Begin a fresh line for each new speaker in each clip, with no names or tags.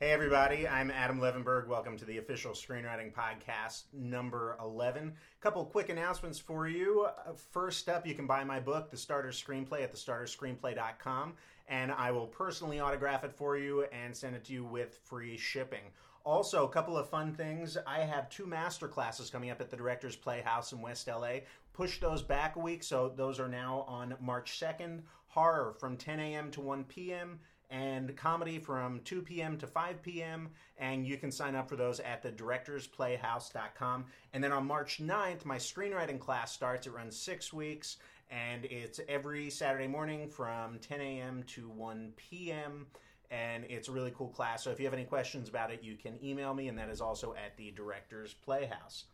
Hey, everybody, I'm Adam Levenberg. Welcome to the official screenwriting podcast number 11. A couple quick announcements for you. Uh, First up, you can buy my book, The Starter Screenplay, at thestarterscreenplay.com, and I will personally autograph it for you and send it to you with free shipping. Also, a couple of fun things. I have two master classes coming up at the Directors Playhouse in West LA. Push those back a week, so those are now on March 2nd. Horror from 10 a.m. to 1 p.m and comedy from 2 p.m. to 5 p.m. And you can sign up for those at the directorsplayhouse.com. And then on March 9th, my screenwriting class starts. It runs six weeks, and it's every Saturday morning from 10 a.m. to 1 p.m. And it's a really cool class. So if you have any questions about it, you can email me, and that is also at the Directors Playhouse.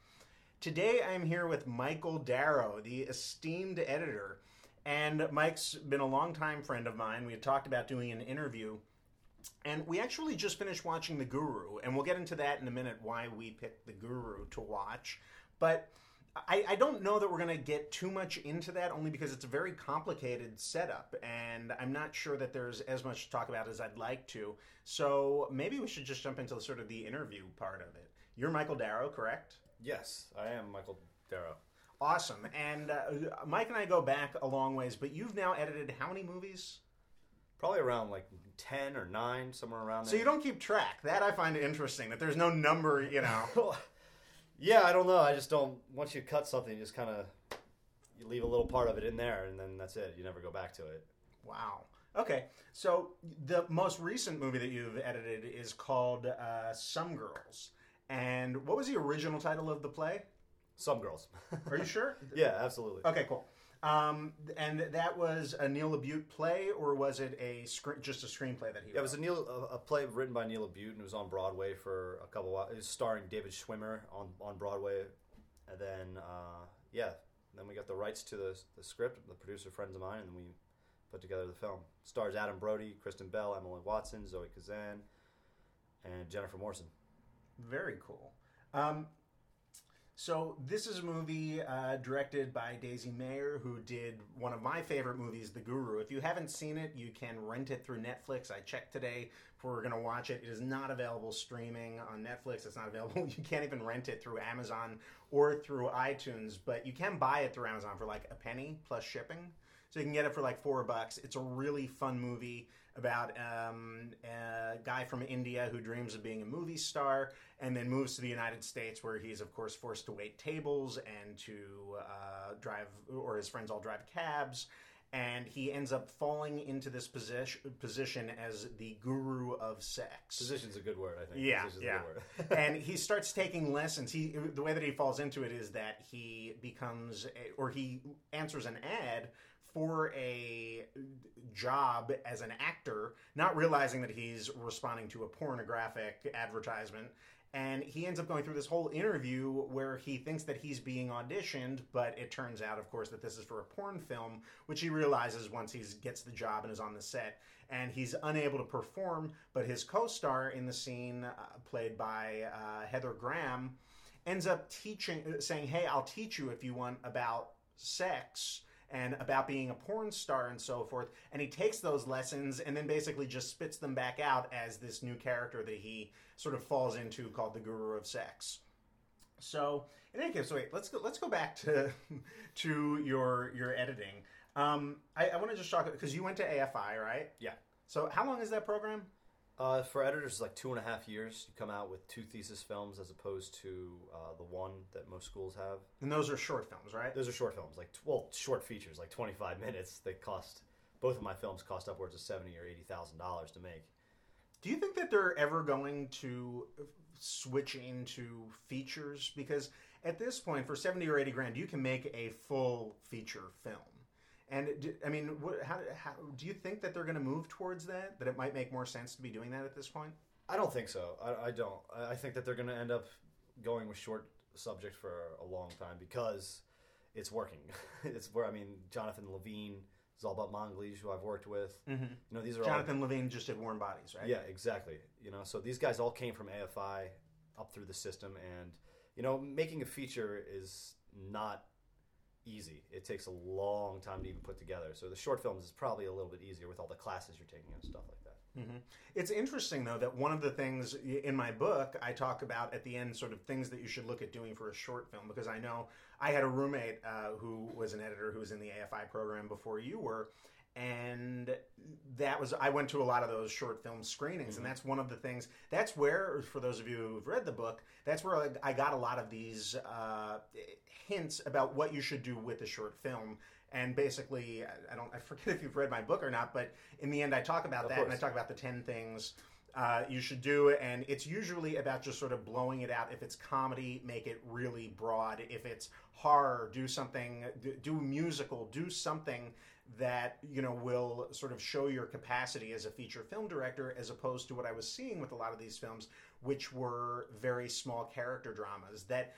Today I'm here with Michael Darrow, the esteemed editor. And Mike's been a longtime friend of mine. We had talked about doing an interview. And we actually just finished watching The Guru, and we'll get into that in a minute why we picked The Guru to watch. But I, I don't know that we're going to get too much into that, only because it's a very complicated setup, and I'm not sure that there's as much to talk about as I'd like to. So maybe we should just jump into sort of the interview part of it. You're Michael Darrow, correct?
Yes, I am Michael Darrow.
Awesome. And uh, Mike and I go back a long ways, but you've now edited how many movies?
Probably around like 10 or 9, somewhere around there.
So you don't keep track. That I find interesting, that there's no number, you know.
yeah, I don't know. I just don't. Once you cut something, you just kind of you leave a little part of it in there, and then that's it. You never go back to it.
Wow. Okay, so the most recent movie that you've edited is called uh, Some Girls. And what was the original title of the play?
Some girls.
Are you sure?
yeah, absolutely.
Okay, cool. Um, and that was a Neil LaBute play, or was it a screen, just a screenplay that he?
Yeah, it was a Neil a, a play written by Neil LaBute, and it was on Broadway for a couple. Of, it was starring David Schwimmer on on Broadway, and then uh, yeah, then we got the rights to the the script. The producer friends of mine, and then we put together the film. Stars Adam Brody, Kristen Bell, Emily Watson, Zoe Kazan, and Jennifer Morrison.
Very cool. Um, so this is a movie uh, directed by Daisy Mayer, who did one of my favorite movies, The Guru. If you haven't seen it, you can rent it through Netflix. I checked today before we are going to watch it. It is not available streaming on Netflix. It's not available. You can't even rent it through Amazon or through iTunes, but you can buy it through Amazon for like a penny plus shipping. So you can get it for like four bucks. It's a really fun movie about um, a guy from India who dreams of being a movie star and then moves to the United States, where he's, of course, forced to wait tables and to uh, drive, or his friends all drive cabs. And he ends up falling into this position position as the guru of sex.
Position's a good word, I think.
Yeah,
Position's
yeah. and he starts taking lessons. He the way that he falls into it is that he becomes, a, or he answers an ad for a job as an actor, not realizing that he's responding to a pornographic advertisement. And he ends up going through this whole interview where he thinks that he's being auditioned, but it turns out, of course, that this is for a porn film, which he realizes once he gets the job and is on the set. And he's unable to perform, but his co star in the scene, uh, played by uh, Heather Graham, ends up teaching, saying, Hey, I'll teach you if you want about sex and about being a porn star and so forth. And he takes those lessons and then basically just spits them back out as this new character that he sort of falls into called the Guru of Sex. So in any case, wait, let's go. Let's go back to to your your editing. Um, I, I want to just talk because you went to AFI, right?
Yeah.
So how long is that program?
Uh, for editors, it's like two and a half years. You come out with two thesis films as opposed to uh, the one that most schools have.
And those are short films, right?
Those are short films, like well, short features, like twenty five minutes. They cost both of my films cost upwards of seventy or eighty thousand dollars to make.
Do you think that they're ever going to switch into features? Because at this point, for seventy or eighty grand, you can make a full feature film. And I mean, what, how, how, do you think that they're going to move towards that? That it might make more sense to be doing that at this point?
I don't think so. I, I don't. I think that they're going to end up going with short subject for a long time because it's working. it's where I mean, Jonathan Levine is all about who I've worked with.
Mm-hmm.
You know, these are
Jonathan
all,
Levine just did Warm Bodies, right?
Yeah, exactly. You know, so these guys all came from AFI up through the system, and you know, making a feature is not easy. It takes a long time to even put together. So the short films is probably a little bit easier with all the classes you're taking and stuff like that.
Mm-hmm. It's interesting though that one of the things in my book I talk about at the end, sort of things that you should look at doing for a short film, because I know I had a roommate uh, who was an editor who was in the AFI program before you were, and that was I went to a lot of those short film screenings, mm-hmm. and that's one of the things. That's where, for those of you who've read the book, that's where I, got a lot of these uh, hints about what you should do with a short film. And basically, I don't I forget if you've read my book or not, but in the end, I talk about
of
that,
course.
and I talk about the ten things. Uh, you should do and it's usually about just sort of blowing it out if it's comedy make it really broad if it's horror do something do musical do something that you know will sort of show your capacity as a feature film director as opposed to what I was seeing with a lot of these films which were very small character dramas. That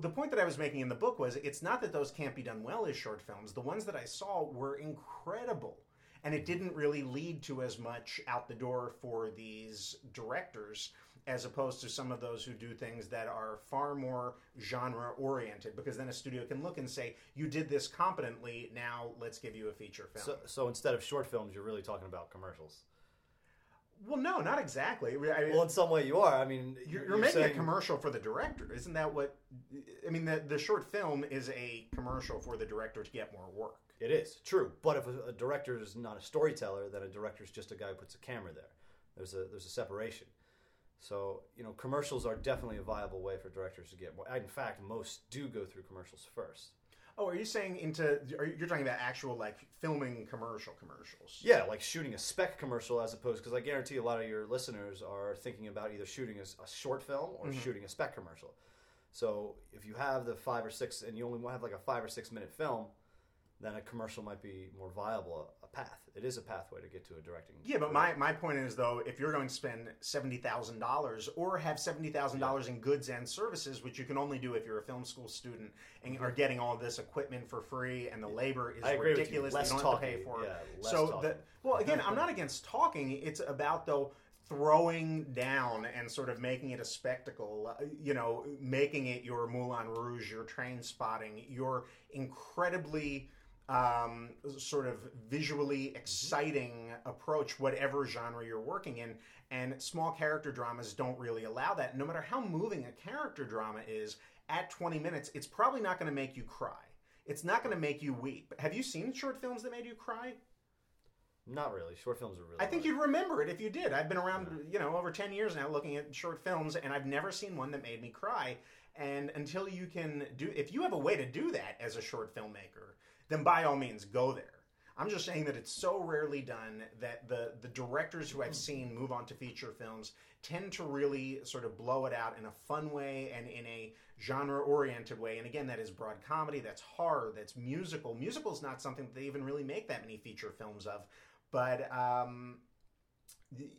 the point that I was making in the book was it's not that those can't be done well as short films. The ones that I saw were incredible. And it didn't really lead to as much out the door for these directors as opposed to some of those who do things that are far more genre oriented because then a studio can look and say you did this competently now let's give you a feature film.
So, so instead of short films you're really talking about commercials.
Well no not exactly. I
mean, well in some way you are. I mean
you're, you're, you're making saying... a commercial for the director. Isn't that what i mean the, the short film is a commercial for the director to get more work.
It is true. But if a, a director is not a storyteller then a director is just a guy who puts a camera there. There's a there's a separation so, you know, commercials are definitely a viable way for directors to get more. In fact, most do go through commercials first.
Oh, are you saying into? Are you, you're talking about actual like filming commercial commercials?
Yeah, like shooting a spec commercial as opposed because I guarantee a lot of your listeners are thinking about either shooting a, a short film or mm-hmm. shooting a spec commercial. So if you have the five or six and you only have like a five or six minute film, then a commercial might be more viable path. It is a pathway to get to a directing.
Yeah, but my, my point is though, if you're going to spend seventy thousand dollars or have seventy thousand yeah. dollars in goods and services, which you can only do if you're a film school student and mm-hmm. are getting all this equipment for free, and the labor is ridiculous.
Less
you don't
talking.
have to pay for
it.
Yeah, so the, well, again, I'm not against talking. It's about though throwing down and sort of making it a spectacle, uh, you know, making it your Moulin Rouge, your Trainspotting, your incredibly um, sort of visually exciting approach, whatever genre you're working in. And small character dramas don't really allow that. No matter how moving a character drama is, at 20 minutes, it's probably not going to make you cry. It's not going to make you weep. Have you seen short films that made you cry?
Not really. Short films are really.
I think hard. you'd remember it if you did. I've been around, yeah. you know, over ten years now, looking at short films, and I've never seen one that made me cry. And until you can do, if you have a way to do that as a short filmmaker, then by all means go there. I'm just saying that it's so rarely done that the the directors who I've seen move on to feature films tend to really sort of blow it out in a fun way and in a genre oriented way. And again, that is broad comedy, that's horror, that's musical. Musical is not something that they even really make that many feature films of, but um,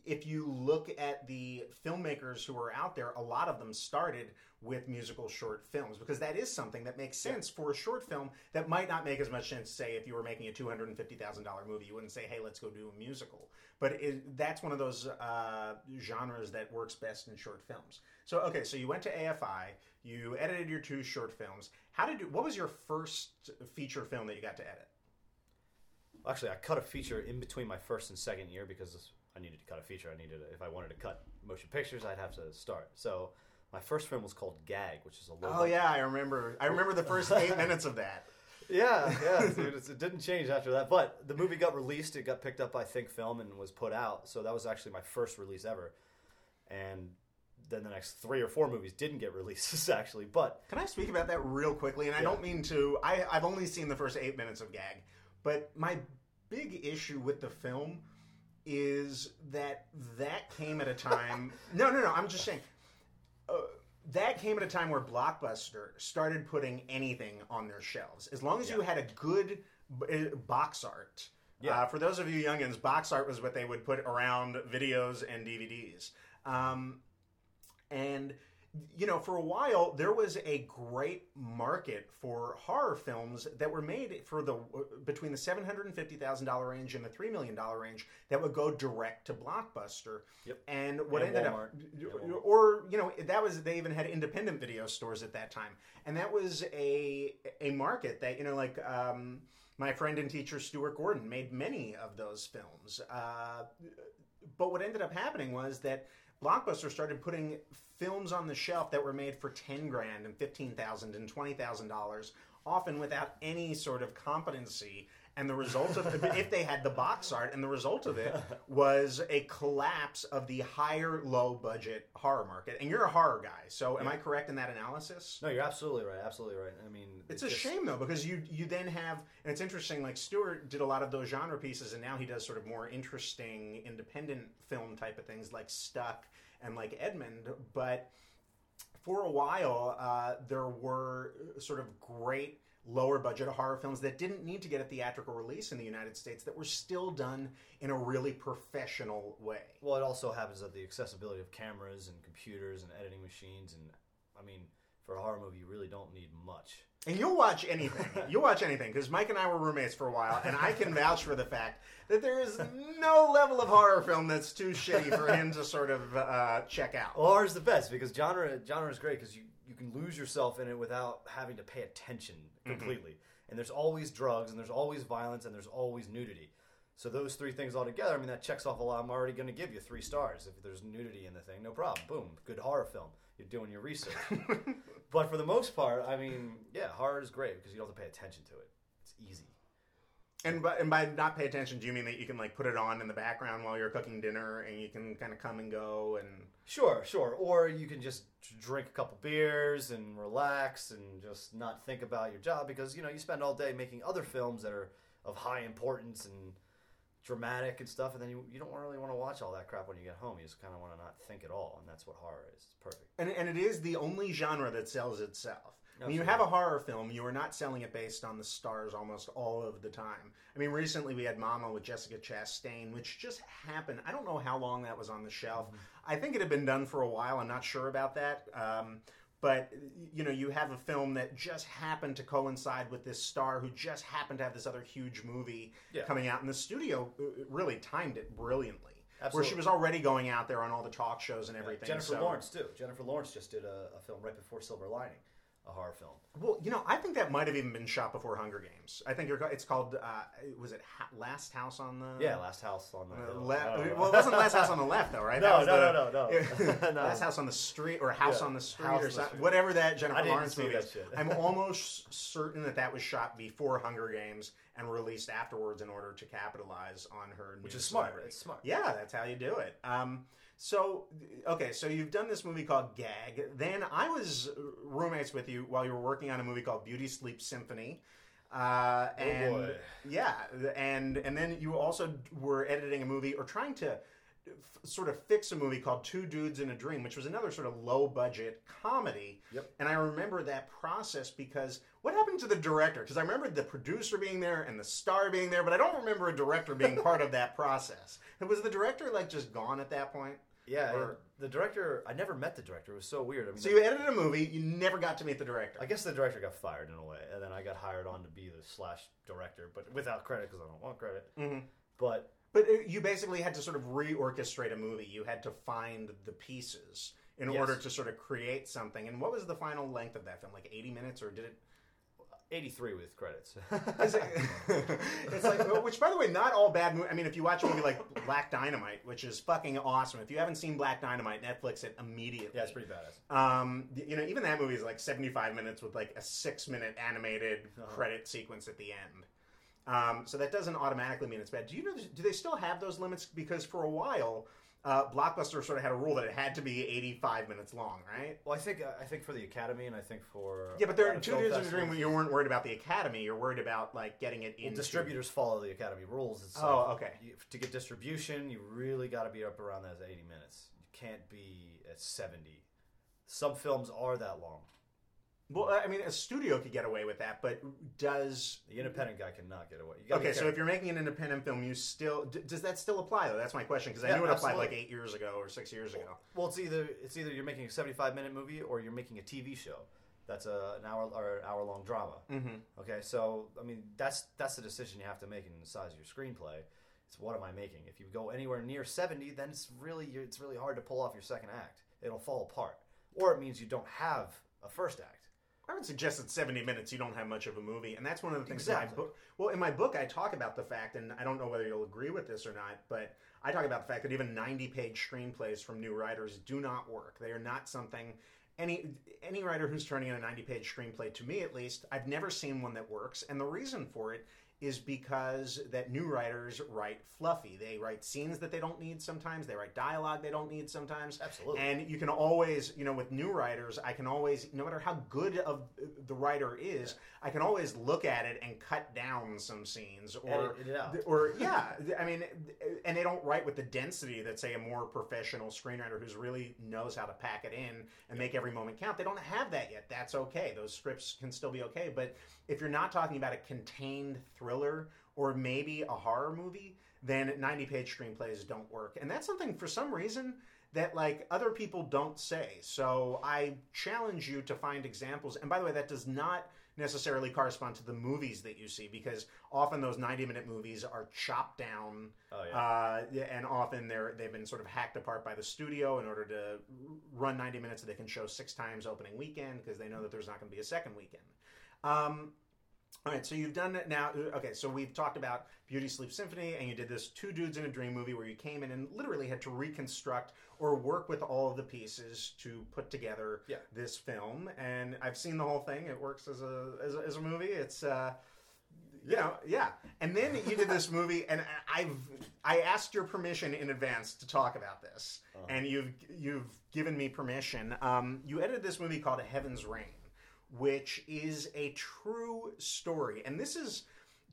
if you look at the filmmakers who are out there, a lot of them started with musical short films because that is something that makes sense for a short film that might not make as much sense, say, if you were making a $250,000 movie. You wouldn't say, hey, let's go do a musical. But it, that's one of those uh, genres that works best in short films. So, okay, so you went to AFI, you edited your two short films. How did you, what was your first feature film that you got to edit?
well, Actually, I cut a feature in between my first and second year because I needed to cut a feature. I needed, if I wanted to cut motion pictures, I'd have to start. So my first film was called Gag, which is a
low. Oh yeah, I remember. I remember the first eight minutes of that.
Yeah, yeah, dude, it didn't change after that. But the movie got released. It got picked up by ThinkFilm and was put out. So that was actually my first release ever. And then the next three or four movies didn't get releases actually. But
can I speak about that real quickly? And I yeah. don't mean to. I, I've only seen the first eight minutes of Gag, but my big issue with the film is that that came at a time. no, no, no. I'm just saying. Uh, that came at a time where Blockbuster started putting anything on their shelves. As long as yeah. you had a good b- uh, box art. Yeah. Uh, for those of you youngins, box art was what they would put around videos and DVDs. Um, and you know, for a while there was a great market for horror films that were made for the between the seven hundred and fifty thousand dollar range and the three million dollar range that would go direct to Blockbuster.
Yep.
And what
and
ended
Walmart.
up, or you know, that was they even had independent video stores at that time, and that was a a market that you know, like. Um, my friend and teacher Stuart Gordon made many of those films. Uh, but what ended up happening was that Blockbuster started putting films on the shelf that were made for ten grand and fifteen thousand and twenty thousand dollars, often without any sort of competency. And the result of if they had the box art, and the result of it was a collapse of the higher low budget horror market. And you're a horror guy, so am I correct in that analysis?
No, you're absolutely right. Absolutely right. I mean,
It's a
just-
shame though because you you then have and it's interesting like Stuart did a lot of those genre pieces and now he does sort of more interesting independent film type of things like Stuck and like Edmund but for a while uh, there were sort of great lower budget horror films that didn't need to get a theatrical release in the United States that were still done in a really professional way.
Well, it also happens that the accessibility of cameras and computers and editing machines, and I mean, for a horror movie, you really don't need much.
And you'll watch anything. You'll watch anything because Mike and I were roommates for a while, and I can vouch for the fact that there is no level of horror film that's too shitty for him to sort of uh, check out.
Well, horror's the best because genre genre is great because you you can lose yourself in it without having to pay attention mm-hmm. completely. And there's always drugs, and there's always violence, and there's always nudity. So those three things all together, I mean, that checks off a lot. I'm already going to give you three stars if there's nudity in the thing. No problem. Boom. Good horror film. You're doing your research. but for the most part, I mean, yeah, horror is great because you don't have to pay attention to it. It's easy.
And by, and by not pay attention, do you mean that you can like put it on in the background while you're cooking dinner, and you can kind of come and go and
Sure, sure. Or you can just drink a couple beers and relax and just not think about your job because you know you spend all day making other films that are of high importance and dramatic and stuff, and then you, you don't really want to watch all that crap when you get home. You just kind of want to not think at all, and that's what horror is. It's perfect.
and and it is the only genre that sells itself. When you have a horror film, you are not selling it based on the stars almost all of the time. I mean, recently we had Mama with Jessica Chastain, which just happened. I don't know how long that was on the shelf. I think it had been done for a while. I'm not sure about that. Um, but you know, you have a film that just happened to coincide with this star who just happened to have this other huge movie
Yeah.
coming out, and the studio uh, really timed it brilliantly. Where she was already going out there on all the talk shows and everything.
Jennifer
so-
Lawrence too. Jennifer Lawrence just did a, a film right before Silver Lining, a horror film.
Well, you know, I think that might have even been shot before Hunger Games. I think you're, it's called. Uh, was it ha- Last House on the?
Yeah, Last House on the
Uh,
Hill.
le-
I
well, it wasn't Last House on the Left, though, right?
No, no,
the-
no, no, no. No.
Last House on the Street or House
Yeah,
on the Street
House
or
the. Street.
Whatever that Jennifer Lawrence movie is.
shit.
I'm almost certain that that was shot before Hunger Games and released afterwards in order to capitalize on her.
Which is smart.
celebrity.
It's smart.
Yeah, that's how you do it. Um, so, okay, so you've done this movie called Gag. Then I was roommates with you while you were working on a movie called Beauty Sleep Symphony. Uh, and
boy.
yeah, and and then you also were editing a movie or trying to f- sort of fix a movie called Two Dudes in a Dream, which was another sort of low budget comedy.
Yep.
And I remember that process because what happened to the director? Because I remember the producer being there and the star being there, but I don't remember a director being part of that process. And was the director like just gone at that point?
Yeah,
Or-
the director. I never met the director. It was so weird. I mean,
So you edited a movie, you never got to meet the director.
I guess the director got fired in a way, and then I got hired on to be the slash director, but without credit because I don't want credit.
Mhm.
But
But uh, you basically had to sort of reorchestrate a movie. You had to find the pieces in
Yes.
order to sort of create something. And what was the final length of that film? Like 80 minutes, or did it?
83 with credits.
Is it it's like, which by the way, not all bad. Mo- I mean, if you watch a movie like Black Dynamite, which is fucking awesome. If you haven't seen Black Dynamite, Netflix it immediately.
yeah, it's pretty badass.
Um, you know, even that movie is like 75 minutes with like a six minute animated
Uh-huh.
credit sequence at the end. Um, so that doesn't automatically mean it's bad. Do you know? Do they still have those limits? Because for a while, uh, Blockbuster sort of had a rule that it had to be 85 minutes long, right?
Well, I think I think for the Academy, and I think for
Yeah, but there are two
film
dudes in a
festivals-
dream. You weren't worried about the Academy. You're worried about like getting it
Well,
in.
distributors follow the Academy rules. It's
Oh,
like,
okay.
you- to get distribution, you really got to be up around those 80 minutes. You can't be at 70. Some films are that long.
Well, I mean, a studio could get away with that, but does
The independent guy cannot get away.
Okay, so if you're making an independent film, you still d- does that still apply though? That's my question because I
Yeah,
knew it applied like eight years ago or six years ago.
Well, it's either it's either you're making a 75 minute movie or you're making a TV show. That's a, an hour or an hour long drama.
Mm-hmm.
Okay, so I mean that's that's the decision you have to make in the size of your screenplay. It's what am I making? If you go anywhere near 70, then it's really it's really hard to pull off your second act. It'll fall apart, or it means you don't have a first act.
I would suggest at 70 minutes you don't have much of a movie, and that's one of the things in my
Exactly.
book. Well, in my book, I talk about the fact, and I don't know whether you'll agree with this or not, but I talk about the fact that even 90-page screenplays from new writers do not work. They are not something any any writer who's turning in a 90-page screenplay, to me at least, I've never seen one that works, and the reason for it is because that new writers write fluffy. They write scenes that they don't need sometimes. They write dialogue they don't need sometimes.
Absolutely.
And you can always, you know, with new writers, I can always, no matter how good of the writer is, I can always look at it and cut down some scenes or or yeah, I mean, and they don't write with the density that say a more professional screenwriter who's really knows how to pack it in and make every moment count. They don't have that yet. That's okay. Those scripts can still be okay. But if you're not talking about a contained thriller or maybe a horror movie, then 90 page screenplays don't work. And that's something for some reason that like other people don't say. So I challenge you to find examples. And by the way, that does not necessarily correspond to the movies that you see because often those 90 minute movies are chopped down
Oh yeah.
uh, and often they're they've been sort of hacked apart by the studio in order to run 90 minutes that they can show six times opening weekend because they know that there's not going to be a second weekend. Um, all right, so you've done it now. Okay, so we've talked about Beauty Sleep Symphony, and you did this Two Dudes in a Dream movie where you came in and literally had to reconstruct or work with all of the pieces to put together
Yeah.
this film. And I've seen the whole thing. It works as a as a, as a movie. It's uh, you know, yeah. And then you did this movie, and I've I asked your permission in advance to talk about this, and you've you've given me permission. Um, you edited this movie called Heaven's Rain, which is a true story, and this is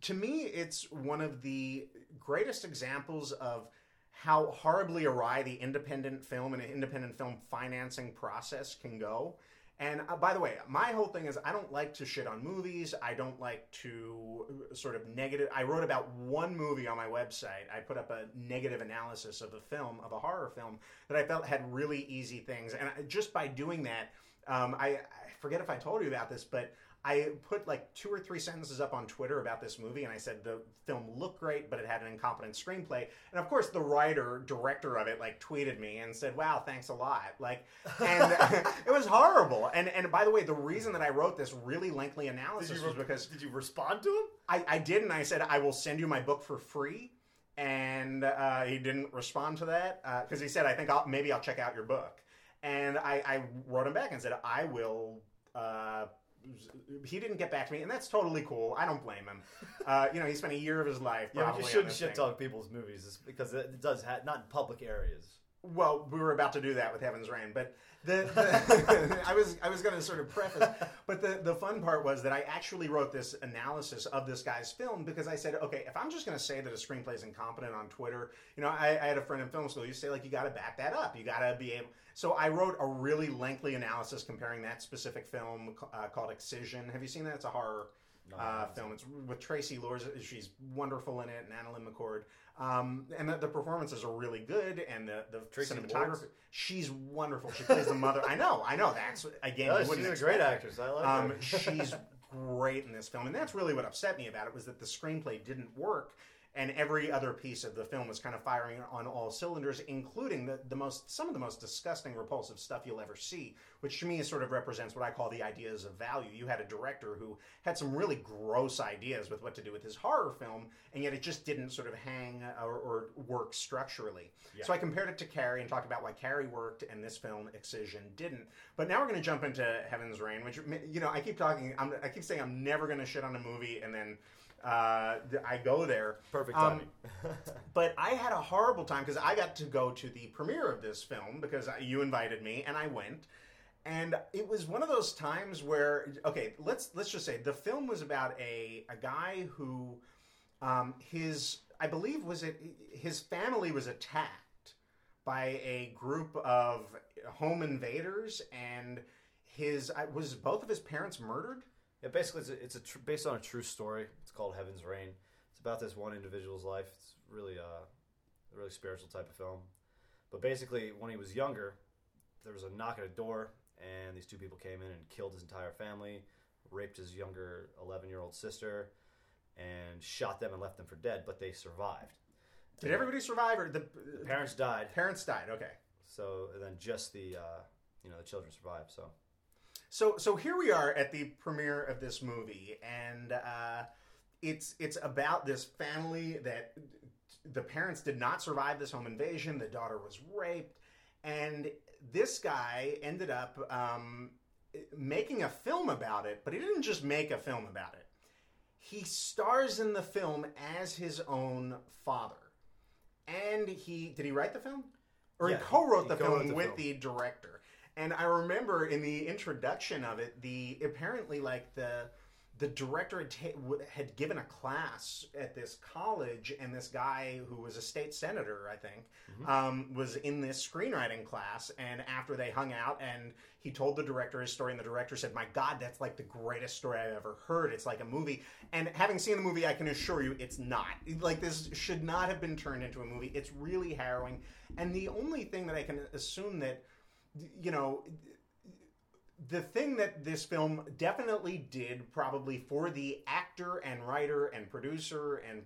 to me, it's one of the greatest examples of how horribly awry the independent film and independent film financing process can go. And uh, by the way, my whole thing is I don't like to shit on movies. I don't like to uh, sort of negative. I wrote about one movie on my website. I put up a negative analysis of a film, of a horror film that I felt had really easy things. And just by doing that, um, I, I forget if I told you about this, but I put like two or three sentences up on Twitter about this movie, and I said the film looked great, but it had an incompetent screenplay. And of course, the writer, director of it, like tweeted me and said, "Wow, thanks a lot." Like, and it was horrible. And and by the way, the reason that I wrote this really lengthy analysis was because
did you respond to him?
I, I did, and I said I will send you my book for free. And uh, he didn't respond to that because he said, "I think I'll, maybe I'll check out your book." And I, I wrote him back and said, "I will." Uh, he didn't get back to me, and that's totally cool. I don't blame him. Uh, you know, he spent a year of his life.
Yeah, but you shouldn't shit talk people's movies because it does ha- not in public areas.
Well, we were about to do that with Heaven's Rain, but the, the I was I was going to sort of preface, but the the fun part was that I actually wrote this analysis of this guy's film because I said, okay, if I'm just going to say that a screenplay is incompetent on Twitter, you know, I, I had a friend in film school. You say like you got to back that up. You got to be able. So I wrote a really lengthy analysis comparing that specific film uh, called Excision. Have you seen that? It's a horror
No,
uh, film. It's with Traci Lords. She's wonderful in it, and AnnaLynne McCord. Um, and the, the performances are really good, and the the
Traci
cinematography. She's wonderful. She plays the mother. I know, I know. That's again.
Oh,
you
she's a great actress. I like
Um,
her.
she's great in this film, and that's really what upset me about it was that the screenplay didn't work, and every other piece of the film was kind of firing on all cylinders, including the, the most some of the most disgusting, repulsive stuff you'll ever see, which to me sort of represents what I call the ideas of value. You had a director who had some really gross ideas with what to do with his horror film, and yet it just didn't sort of hang or, or work structurally.
Yeah.
So I compared it to Carrie and talked about why Carrie worked and this film Excision didn't. But now we're going to jump into Heaven's Rain, which you know I keep talking. I'm, I keep saying I'm never going to shit on a movie, and then uh, I go there.
Perfect
Um. But I had a horrible time because I got to go to the premiere of this film because you invited me and I went. And it was one of those times where okay, let's let's just say the film was about a a guy who um, his I believe was it his family was attacked by a group of home invaders and his I- was both of his parents murdered.
Yeah, basically, it's, a, it's a tr- based on a true story. It's called Heaven's Rain. It's about this one individual's life. It's really uh, a really spiritual type of film. But basically, when he was younger, there was a knock at a door, and these two people came in and killed his entire family, raped his younger 11 year old sister, and shot them and left them for dead. But they survived.
Did everybody survive or the
The parents died.
parents died? Okay.
So and then just the uh, you know the children survived. So
So so here we are at the premiere of this movie, and uh, it's it's about this family that the parents did not survive this home invasion. The daughter was raped, and this guy ended up um, making a film about it. But he didn't just make a film about it. He stars in the film as his own father, and he did he write the film, or
Yeah,
he co-wrote
he
the
co-wrote
film
the
with
film.
the director. And I remember in the introduction of it, the apparently like the the director had, ta- w- had given a class at this college, and this guy who was a state senator, I think,
Mm-hmm.
um, was in this screenwriting class. And after they hung out, and he told the director his story, and the director said, "My God, that's like the greatest story I've ever heard. It's like a movie." And having seen the movie, I can assure you, it's not. Like this should not have been turned into a movie. It's really harrowing. And the only thing that I can assume that you know the thing that this film definitely did probably for the actor and writer and producer and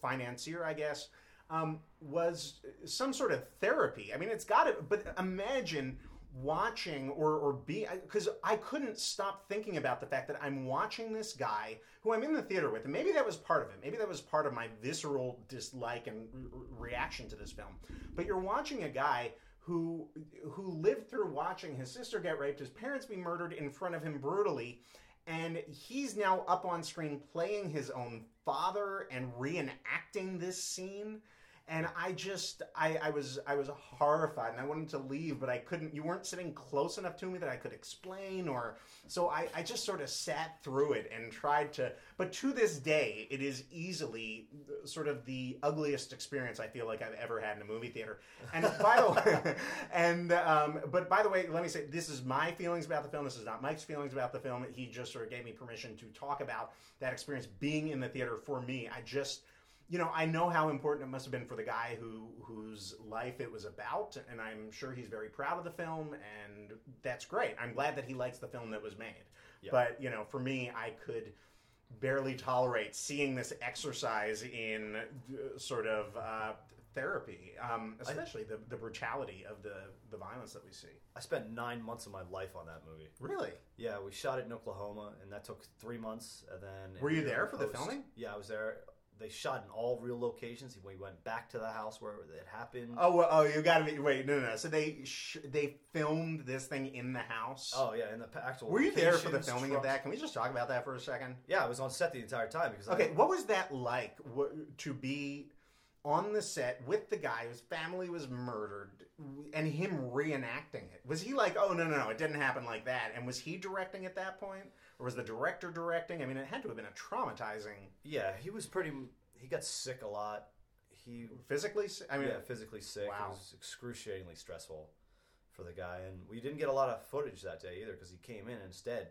financier i guess um, was some sort of therapy i mean it's got to but imagine watching or or be because I couldn't stop thinking about the fact that I'm watching this guy who I'm in the theater with, and maybe that was part of it. Maybe that was part of my visceral dislike and re- reaction to this film. But you're watching a guy who who lived through watching his sister get raped, his parents be murdered in front of him brutally, and he's now up on screen playing his own father and reenacting this scene and I just I, I was I was horrified and I wanted to leave but I couldn't you weren't sitting close enough to me that I could explain or so I, I just sort of sat through it and tried to but to this day it is easily sort of the ugliest experience I feel like I've ever had in a movie theater. And by the way and um, but by the way let me say this is my feelings about the film. This is not Mike's feelings about the film. He just sort of gave me permission to talk about that experience being in the theater for me. I just you know, I know how important it must have been for the guy who whose life it was about, and I'm sure he's very proud of the film, and that's great. I'm glad that he likes the film that was made.
Yeah.
But you know, for me, I could barely tolerate seeing this exercise in uh, sort of uh, therapy, um, especially the, the brutality of the the violence that we see.
I spent nine months of my life on that movie.
Really?
Yeah, we shot it in Oklahoma, and that took three months. And then
Were you there for the filming?
Yeah, I was there. They shot in all real locations. We went back to the house where it happened.
Oh, well, oh, you got to be. Wait, no, no, no. So they sh- they filmed this thing in the house.
Oh yeah, in the actual.
Were you there for the filming of that? Can we just talk about that for a second?
Yeah, I was on set the entire time because
Okay,
I,
what was that like wh- to be on the set with the guy whose family was murdered and him reenacting it? Was he like, oh, no, no, no, it didn't happen like that? And was he directing at that point? Or was the director directing? I mean, it had to have been a traumatizing
yeah, he was pretty. He got sick a lot. He
physically. I mean,
yeah, physically sick.
Wow.
It was excruciatingly stressful for the guy, and we didn't get a lot of footage that day either because he came in and instead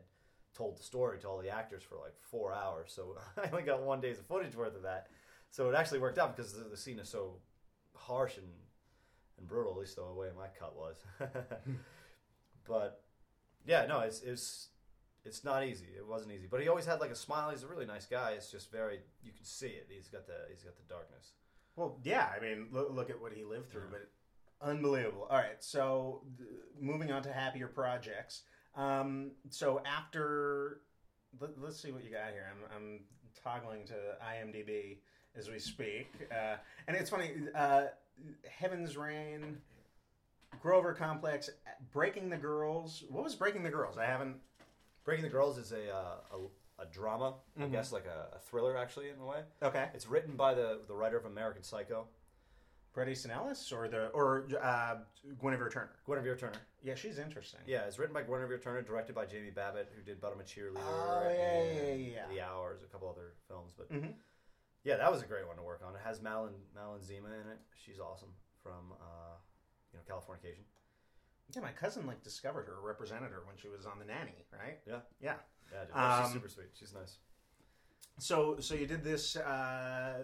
told the story to all the actors for like four hours. So I only got one day's of footage worth of that. So it actually worked out because the, the scene is so harsh and and brutal. At least the way my cut was. but yeah, no, it's it's it's not easy. It wasn't easy, but he always had like a smile. He's a really nice guy. It's just very you can see it. He's got the he's got the darkness.
Well, yeah. I mean, look, look at what he lived through, but unbelievable. All right, so th- moving on to happier projects. Um, so after, let, us see what you got here. I'm, I'm toggling to IMDb as we speak, uh, and it's funny. Uh, Heaven's Rain, Grover Complex, Breaking the Girls. What was Breaking the Girls? I haven't.
Breaking the Girls is a uh, a, a drama, I
Mhm.
guess, like a, a thriller actually in a way.
Okay,
It's written by the the writer of American Psycho,
Bret Easton Ellis or the or uh, Guinevere Turner.
Guinevere Turner.
Yeah, she's interesting.
Yeah, it's written by Guinevere Turner, directed by Jamie Babbitt, who did But I'm a Cheerleader
Oh, yeah,
and
yeah, yeah, yeah.
The Hours, a couple other films. But
Mhm.
Yeah, that was a great one to work on. It has Madeline Madeline Zima in it. She's awesome from uh, you know Californication.
Yeah, my cousin like discovered her, represented her when she was on the nanny, right?
Yeah.
Yeah.
Yeah, dude,
Um,
she's super sweet. She's nice.
So, so you did this uh,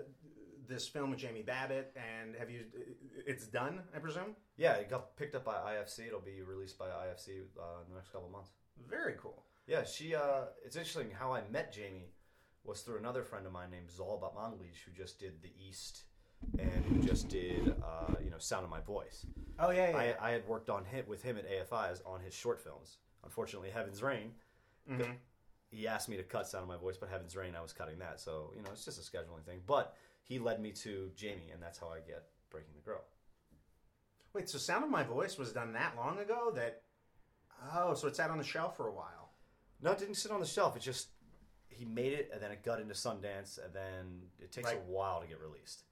this film with Jamie Babbitt, and have you? It's done, I presume.
Yeah, it got picked up by IFC. It'll be released by IFC uh, in the next couple of months.
Very cool.
Yeah, she. Uh, it's interesting how I met Jamie was through another friend of mine named Zol Batmanglij, who just did The East and who just did uh, you know Sound of My Voice.
Oh yeah, yeah.
I, I had worked on him with him at AFI's on his short films unfortunately, Heaven's Rain.
Mhm.
He asked me to cut Sound of My Voice, but Heaven's Rain, I was cutting that. So you know, it's just a scheduling thing. But he led me to Jamie, and that's how I get Breaking the Girl.
Wait, so Sound of My Voice was done that long ago? That oh, so it sat on the shelf for a while.
No, it didn't sit on the shelf. It just he made it, and then it got into Sundance, and then it takes
Right.
a while to get released.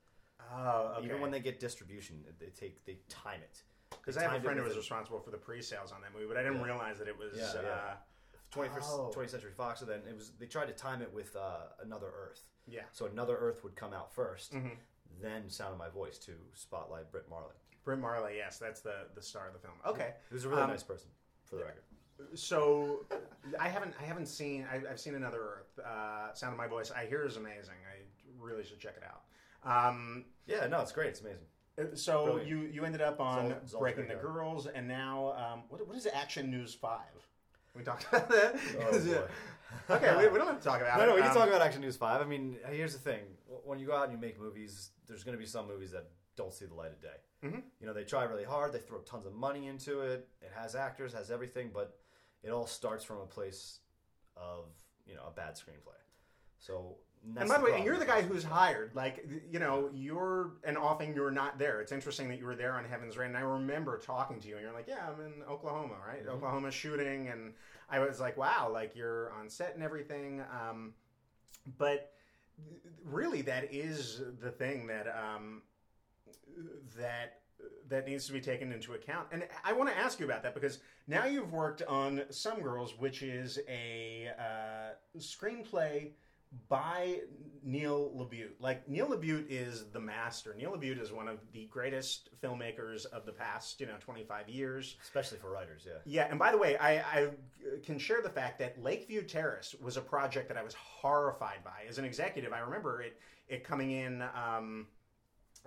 Oh, okay.
Even when they get distribution, they take they time it.
because I have a friend who was responsible for the pre-sales on that movie, but I didn't
Yeah.
realize that it was.
Yeah, yeah.
Uh,
21st,
Oh.
20th Century Fox. And then it was they tried to time it with uh, Another Earth.
yeah.
So Another Earth would come out 1st
Mhm.
then Sound of My Voice to spotlight Brit Marling.
Brit Marling, yes, that's the the star of the film. Okay,
Who's a really
Um,
nice person, for the record.
So I haven't I haven't seen I, I've seen Another Earth. Uh, Sound of My Voice. I hear is amazing. I really should check it out. Um,
Yeah, no, it's great. It's amazing.
so
Brilliant.
you you ended up on
it's all
Breaking the
together.
Girls, and now um, what what is Action News Five? We talked about that.
Oh,
Is it-
boy.
okay, we, we don't have to talk about
No,
it.
no, we can
Um,
talk about Action News 5. I mean, here's the thing. When you go out and you make movies, there's going to be some movies that don't see the light of day.
Mhm.
You know, they try really hard, they throw tons of money into it, it has actors, has everything, but it all starts from a place of, you know, a bad screenplay. So,
And by the way, and you're the guy who's hired. Like, you know, you're, and often you're not there. It's interesting that you were there on Heaven's Rain. And I remember talking to you, and you're like, yeah, I'm in Oklahoma, right?
Mhm.
Oklahoma shooting. And I was like, wow, like you're on set and everything. Um, but really, that is the thing that, um, that, that needs to be taken into account. And I want to ask you about that because now you've worked on Some Girls, which is a uh, screenplay by Neil LaBute. Like Neil LaBute is the master. Neil LaBute is one of the greatest filmmakers of the past, you know, 25 years.
Especially for writers, yeah.
Yeah, and by the way, I, I can share the fact that Lakeview Terrace was a project that I was horrified by. As an executive, I remember it it coming in um,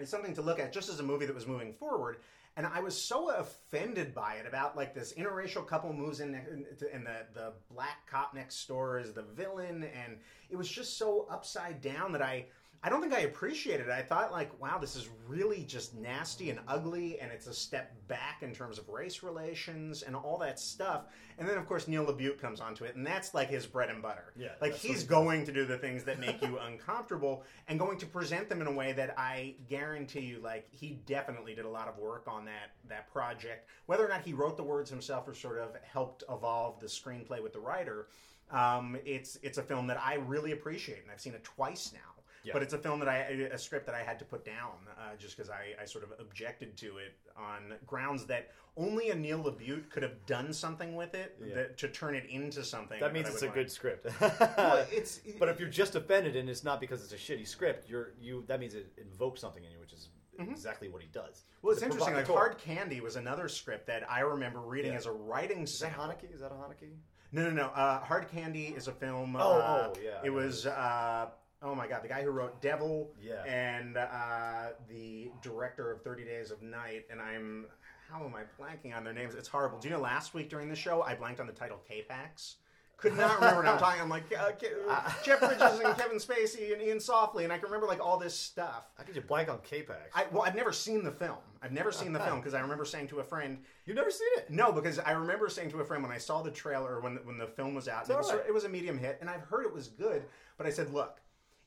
as something to look at just as a movie that was moving forward. And I was so offended by it about like this interracial couple moves in, and the the black cop next door is the villain, and it was just so upside down that I I don't think I appreciated it. I thought like, wow, this is really just nasty and ugly, and it's a step back in terms of race relations and all that stuff. And then of course Neil LaBute comes onto it, and that's like his bread and butter.
Yeah,
like he's going to do the things that make you uncomfortable and going to present them in a way that I guarantee you, like he definitely did a lot of work on that that project. Whether or not he wrote the words himself or sort of helped evolve the screenplay with the writer, um, it's it's a film that I really appreciate, and I've seen it twice now.
Yeah.
But it's a film that I, a script that I had to put down uh, just because I, I sort of objected to it on grounds that only a Neil LaBute could have done something with it
Yeah.
that, to turn it into something.
That means
I
it's a
like.
good script.
Well, it's
but if you're just offended and it's not because it's a shitty script, you're you that means it invokes something in you, which is exactly what he does.
well, it's
a
interesting. Like. Hard Candy was another script that I remember reading
Yeah.
as a writing
Is that. Haneke? Is that a Haneke?
No, no, no. Uh, Hard Candy is a film.
Oh,
uh,
oh, yeah,
It was. Uh, oh my god, the guy who wrote Devil.
Yeah.
And uh, the director of Thirty Days of Night, and I'm. How am I blanking on their names? It's horrible. Do you know last week during the show I blanked on the title K-Pax? Could not remember. I'm talking. I'm like uh, Ke- Jeff Bridges and Kevin Spacey and Iain Softley, and I can remember like all this stuff.
How could you blank on K-Pax?
I, well, I've never seen the film. I've never seen the film because I remember saying to a friend,
You've never seen it?
no, because I remember saying to a friend when I saw the trailer when when the film was out, and it, was,
alright.
it was a medium hit, and I've heard it was good, but I said, look,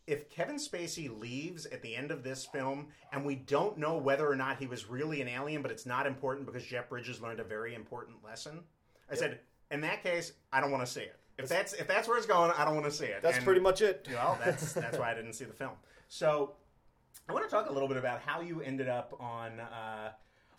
if Kevin Spacey leaves at the end of this film, and we don't know whether or not he was really an alien, but it's not important because Jeff Bridges learned a very important lesson, I said, in that case, I don't want to see it. If that's if that's where it's going, I don't want to see it.
That's
And-
pretty much it.
well, that's that's why I didn't see the film. So, I want to talk a little bit about how you ended up on uh,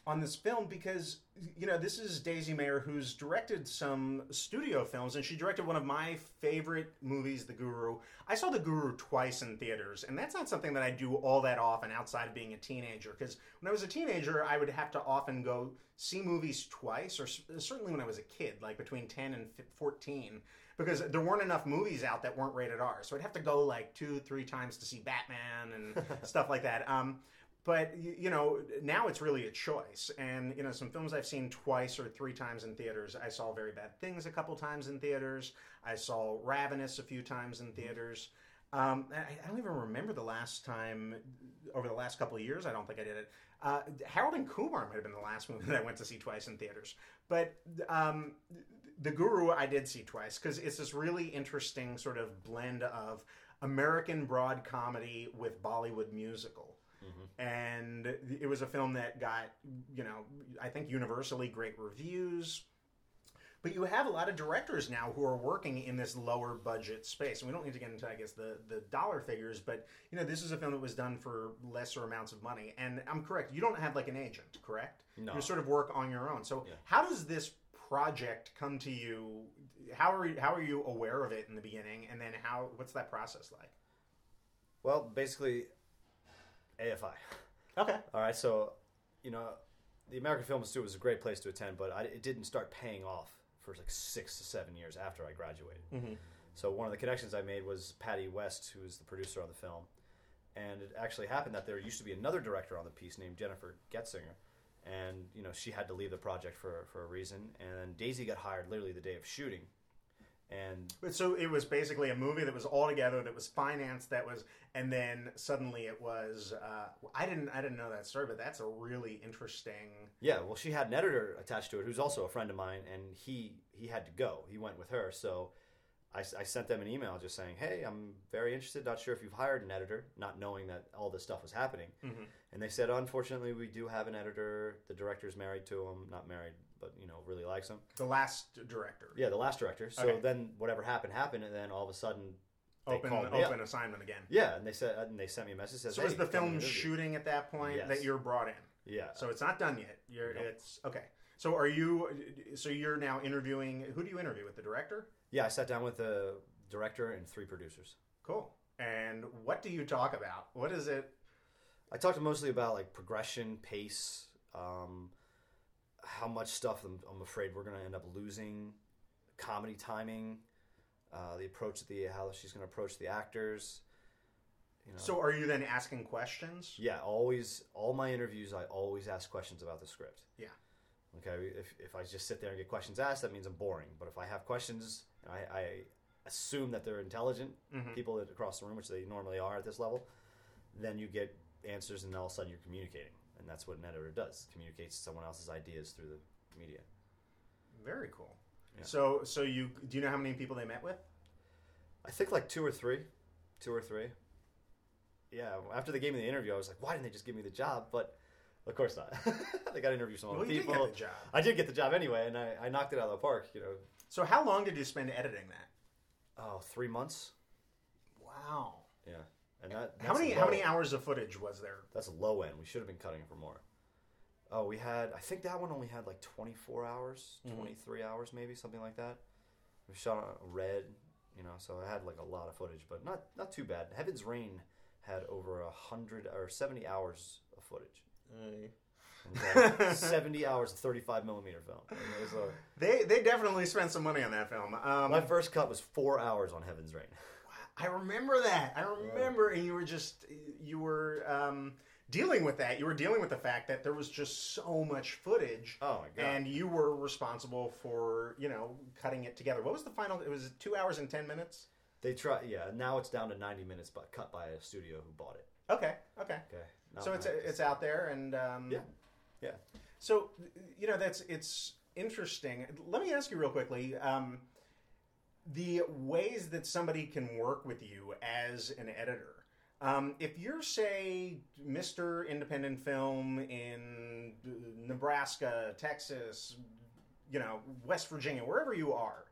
on this film because you know this is Daisy Mayer who's directed some studio films, and she directed one of my favorite movies, The Guru. I saw The Guru twice in theaters, and that's not something that I do all that often outside of being a teenager. Because when I was a teenager, I would have to often go see movies twice, or certainly when I was a kid, like between ten and fourteen because there weren't enough movies out that weren't rated R. So I'd have to go like two, three times to see Batman and stuff like that. Um, but you know, now it's really a choice. And you know, some films I've seen twice or three times in theaters. I saw Very Bad Things a couple times in theaters. I saw Ravenous a few times in theaters. Um, I, I don't even remember the last time over the last couple of years. I don't think I did it. Uh, Harold and Kumar might have been the last movie that I went to see twice in theaters. But um, The Guru I did see twice because it's this really interesting sort of blend of American broad comedy with Bollywood musical. And it was a film that got, you know, I think universally great reviews. But you have a lot of directors now who are working in this lower budget space. And we don't need to get into, I guess, the, the dollar figures, but, you know, this is a film that was done for lesser amounts of money. And I'm correct, you don't have like an agent, correct?
No.
You sort of work on your own. So
Yeah.
how does this project come to you? How are you, how are you aware of it in the beginning? And then how, what's that process like?
Well, basically, AFI.
Okay.
All right, so you know, the American Film Institute was a great place to attend, but I, it didn't start paying off for like six to seven years after I graduated.
Mhm.
So one of the connections I made was Patty West, who is the producer on the film, and it actually happened that there used to be another director on the piece named Jennifer Getzinger, and you know she had to leave the project for for a reason, and Daisy got hired literally the day of shooting, and
But so it was basically a movie that was all together, that was financed, that was, and then suddenly it was. Uh, I didn't, I didn't know that story, but that's a really interesting.
Yeah, well, she had an editor attached to it who's also a friend of mine, and he he had to go. He went with her, so I sent them an email just saying, "Hey, I'm very interested. Not sure if you've hired an editor, not knowing that all this stuff was happening."
Mhm.
And they said, "Unfortunately, we do have an editor. The director's married to him, not married, but you know, really likes him."
The last director.
Yeah, the last director. So
Okay.
then whatever happened happened, and then all of a sudden, they
Open,
called
open
up.
assignment again.
Yeah, and they said, and they sent me a message. Says,
So
hey,
is the film shooting at that point
Yes.
that you're brought in?
Yeah.
So it's not done yet. You're,
Nope.
it's okay. So are you? So you're now interviewing. Who do you interview with? The director.
yeah, I sat down with the director and three producers.
Cool. And what do you talk about? What is it?
I talked mostly about like progression, pace, um, how much stuff I'm, I'm afraid we're going to end up losing, comedy timing, uh, the approach to the how she's going to approach the actors. You know,
So are you then asking questions?
yeah, always all my interviews, I always ask questions about the script.
Yeah.
Okay, if, if I just sit there and get questions asked, that means I'm boring. But if I have questions and I, I assume that they're intelligent
Mhm.
people across the room, which they normally are at this level, then you get answers, and all of a sudden you're communicating, and that's what an editor does: communicates someone else's ideas through the media.
Very cool.
Yeah.
So so you do you know how many people they met with?
I think like two or three, two or three. Yeah, after they gave me the interview, I was like, why didn't they just give me the job? But of course not. they got to interview some other
Well, you did
people.
get the job.
I did get the job anyway, and I, I knocked it out of the park. You know,
So how long did you spend editing that?
oh, three months.
Wow.
Yeah, and that
How many how many hours of footage was there?
That's low end. We should have been cutting for more. Oh, we had. I think that one only had like 24 hours,
Mhm.
23 hours, maybe something like that. We shot on red, you know, so I had like a lot of footage, but not not too bad. Heaven's Rain had over a hundred or 70 hours of footage. And, uh, 70 hours of 35 millimeter film. And it was a-
They they definitely spent some money on that film. Um,
my first cut was four hours on Heaven's Rain.
I remember that. I remember, and you were just you were um, dealing with that. You were dealing with the fact that there was just so much footage,
Oh my god!
and you were responsible for you know cutting it together. What was the final? It was two hours and ten minutes.
they try. Yeah, now it's down to 90 minutes, but cut by a studio who bought it.
Okay, okay.
Okay.
So it's it's out there, and um,
Yeah. Yeah.
So you know that's it's interesting. Let me ask you real quickly. Um, the ways that somebody can work with you as an editor. Um, if you're, say, Mr. Independent Film in Nebraska, Texas, you know, West Virginia, wherever you are,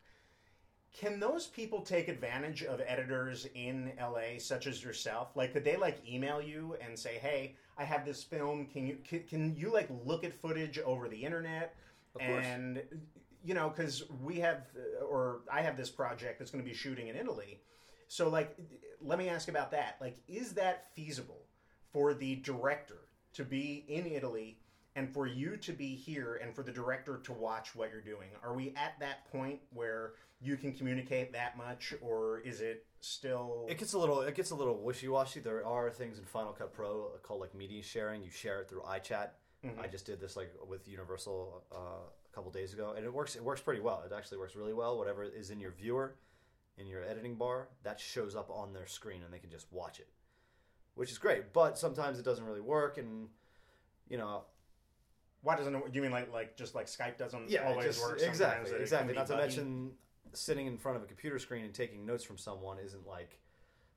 can those people take advantage of editors in LA, such as yourself? Like, could they like email you and say, "Hey, I have this film. Can you can, can you like look at footage over the internet?"
Of course.
You know, because we have, or I have this project that's going to be shooting in Italy. So, like, let me ask about that. Like, is that feasible for the director to be in Italy and for you to be here and for the director to watch what you're doing? Are we at that point where you can communicate that much, or is it still?
It gets a little it gets a little wishy washy. There are things in Final Cut Pro called like media sharing. You share it through iChat.
Mhm.
I just did this like with Universal uh, a couple days ago, and it works. It works pretty well. It actually works really well. Whatever is in your viewer, in your editing bar, that shows up on their screen, and they can just watch it, which is great. But sometimes it doesn't really work, and you know,
Why doesn't it? You mean like like just like Skype doesn't
yeah,
always
just-
work? sometimes,
exactly, exactly. Not to mention sitting in front of a computer screen and taking notes from someone isn't like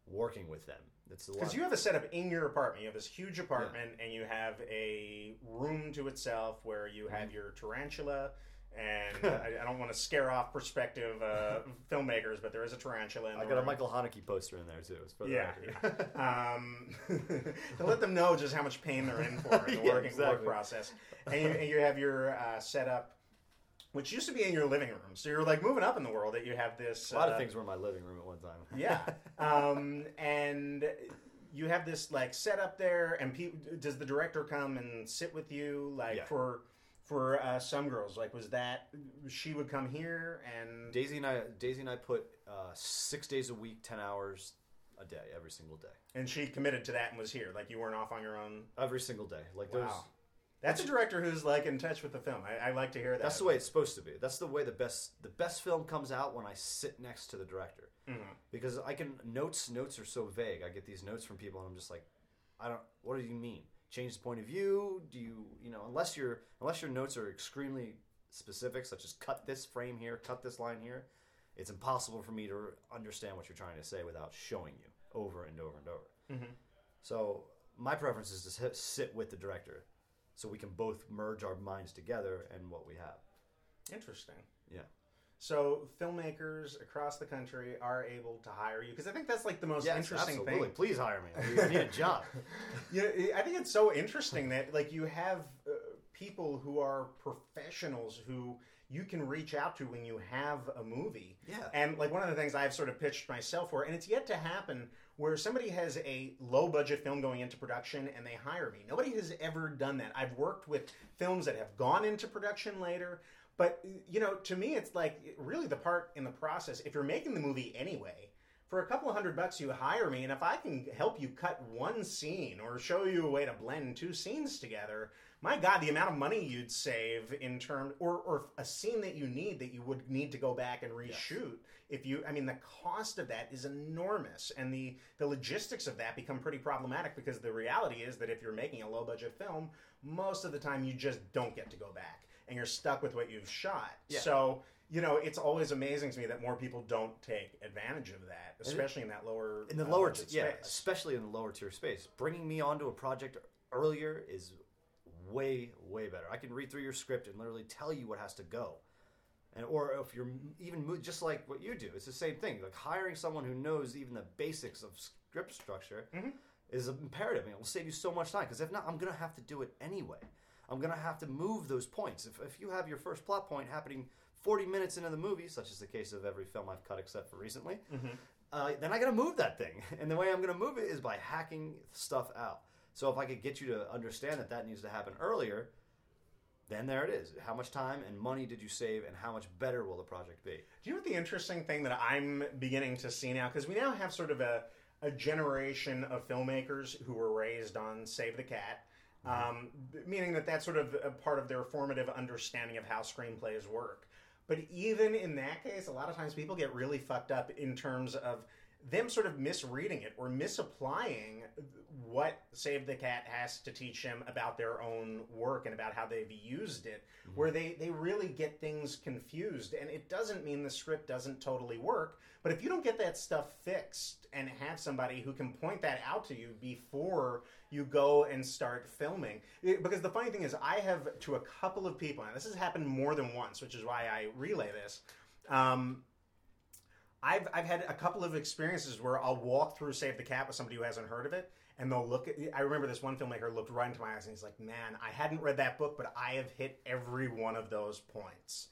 working with them. Lot.
Because you have a setup in your apartment. You have this huge apartment, and you have a room to itself where you have
Mm-hmm.
your tarantula. And I, I don't want to scare off prospective uh, filmmakers, but there is a tarantula. In
there.
I
got a. Michael Haneke poster in there too. it's for the
Yeah, yeah. Um, to let them know just how much pain they're in for in the
Yeah,
working work process, and you, and you have your uh, setup, which used to be in your living room. So you're like moving up in the world that you have this.
a lot
uh,
of things were in my living room at one time.
yeah. Um, and you have this like set up there, and pe- does the director come and sit with you like
Yeah.
for for uh, some girls? Like, was that she would come here and
Daisy and I, Daisy and I put uh, six days a week, ten hours a day, every single day,
and she committed to that and was here? Like, you weren't off on your own.
every single day. Like.
Wow. That's a director who's like in touch with the film. I, I like to hear that.
That's the way it's supposed to be. That's the way the best the best film comes out when I sit next to the director.
Mhm.
Because I can notes notes are so vague. I get these notes from people and I'm just like, I don't. What do you mean? Change the point of view? Do you you know unless your unless your notes are extremely specific, such as cut this frame here, cut this line here, it's impossible for me to understand what you're trying to say without showing you over and over and over.
Mhm.
So my preference is to sit- sit with the director, so we can both merge our minds together and what we have.
Interesting.
Yeah.
So filmmakers across the country are able to hire you because I think that's like the most
Yes,
interesting
absolutely.
thing.
Please hire me. I need a job.
Yeah, I think it's so interesting that like you have uh, people who are professionals who you can reach out to when you have a movie.
Yeah.
And like one of the things I've sort of pitched myself for, and it's yet to happen, where somebody has a low budget film going into production and they hire me. Nobody has ever done that. I've worked with films that have gone into production later, but you know, to me, it's like really the part in the process. If you're making the movie anyway, for a couple of hundred bucks, you hire me, and if I can help you cut one scene or show you a way to blend two scenes together, my God, the amount of money you'd save in terms, or, or a scene that you need that you would need to go back and reshoot. If you, I mean, the cost of that is enormous, and the the logistics of that become pretty problematic because the reality is that if you're making a low budget film, most of the time you just don't get to go back, and you're stuck with what you've shot.
Yeah.
So you know, it's always amazing to me that more people don't take advantage of that, especially in that lower
In the
uh,
lower,
budget
yeah, especially in the lower tier space, bringing me onto a project earlier is way, way better. I can read through your script and literally tell you what has to go. And, or if you're even just like what you do, it's the same thing. Like hiring someone who knows even the basics of script structure
Mhm.
is imperative. and It will save you so much time. Because if not, I'm gonna have to do it anyway. I'm gonna have to move those points. If, if you have your first plot point happening 40 minutes into the movie, such is the case of every film I've cut except for recently, uh, then I gotta move that thing. And the way I'm gonna move it is by hacking stuff out. So if I could get you to understand that that needs to happen earlier, then there it is. How much time and money did you save, and how much better will the project be?
Do you know what the interesting thing that I'm beginning to see now? Because we now have sort of a, a generation of filmmakers who were raised on Save the Cat, um, meaning that that's sort of a part of their formative understanding of how screenplays work. But even in that case, a lot of times people get really fucked up in terms of them sort of misreading it or misapplying what Save the Cat has to teach them about their own work and about how they've used it, where they, they really get things confused. And it doesn't mean the script doesn't totally work, but if you don't get that stuff fixed and have somebody who can point that out to you before you go and start filming, it- because the funny thing is, I have to a couple of people, and this has happened more than once, which is why I relay this. Um, I've I've had a couple of experiences where I'll walk through Save the Cat with somebody who hasn't heard of it, and they'll look at. I remember this one filmmaker looked right into my eyes and he's like, "Man, I hadn't read that book, but I have hit every one of those points."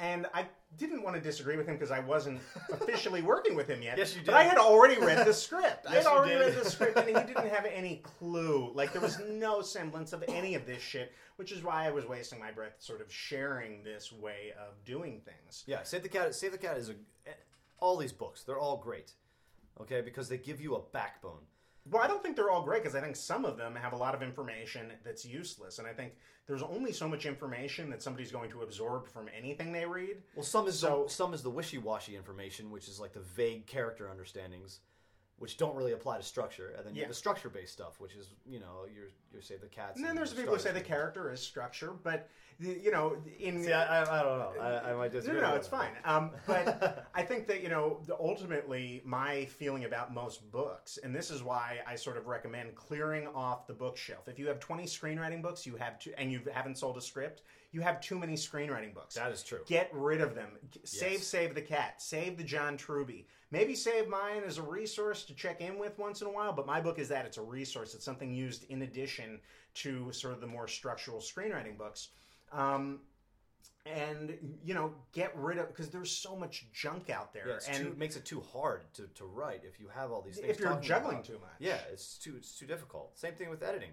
And I didn't want to disagree with him because I wasn't officially working with him yet.
Yes, you
But
did.
I had already read the script. I
Yes,
had already
did.
read the script, and he didn't have any clue. Like there was no semblance of any of this shit, which is why I was wasting my breath, sort of sharing this way of doing things.
Yeah, Save the Cat. Save the Cat is a. All these books, they're all great. Okay, because they give you a backbone.
Well, I don't think they're all great because I think some of them have a lot of information that's useless, and I think there's only so much information that somebody's going to absorb from anything they read.
Well, some is
So-
the, some is the wishy-washy information, which is like the vague character understandings, which don't really apply to structure, and then you
Yeah.
have the structure based stuff, which is you know your your say the cats.
And then there's
the
people who say the character is structure, but the- you know, in
See, I, I, I don't know. I, I might
no,
disagree.
no, it's fine. Um, but I think that you know, the, ultimately, my feeling about most books, and this is why I sort of recommend clearing off the bookshelf. If you have 20 screenwriting books, you have to, and you haven't sold a script, you have too many screenwriting books.
That is true.
Get rid of them. Save,
Yes.
save the cat. Save the John Truby. Maybe save mine as a resource to check in with once in a while. But my book is that it's a resource. It's something used in addition to sort of the more structural screenwriting books. Um, and you know, get rid of because there's so much junk out there.
Yeah,
and
too, it makes it too hard to, to write if you have all these things.
if you're juggling
about-
too much,
Yeah, it's too it's too difficult. Same thing with editing.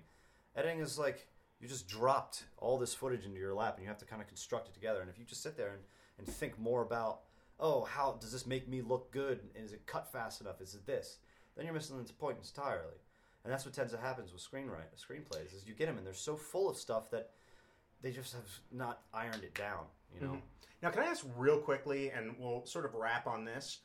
Editing is like you just dropped all this footage into your lap and you have to kind of construct it together. And if you just sit there and, and think more about, oh, how does this make me look good? Is it cut fast enough? Is it this? Then you're missing the point entirely. And that's what tends to happen with screenwrite screenplays is you get them and they're so full of stuff that they just have not ironed it down. You know,
Mhm. Now, can I ask real quickly, and we'll sort of wrap on this?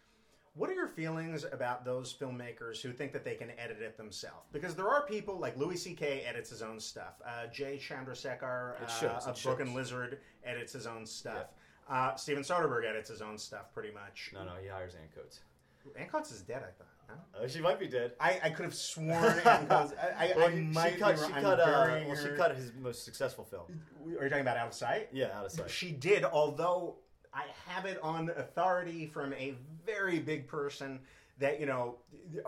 What are your feelings about those filmmakers who think that they can edit it themselves? Because there are people like Louis C.K. edits his own stuff. Uh, Jay Chandrasekhar uh, of
Broken.
Lizard edits his own stuff. Uh, Steven Soderbergh edits his own stuff pretty much.
no, no, he hires Anne Coates.
Anne Coates is dead, I thought. No?
Uh, she might be dead.
I, I could have sworn Anne Coates. I, I,
Well,
I might
she cut. She.
I'm
cut. Uh, well, she cut his most successful film.
Are you talking about Out of Sight?
Yeah, out of sight.
She did, although I have it on authority from a very big person that, you know,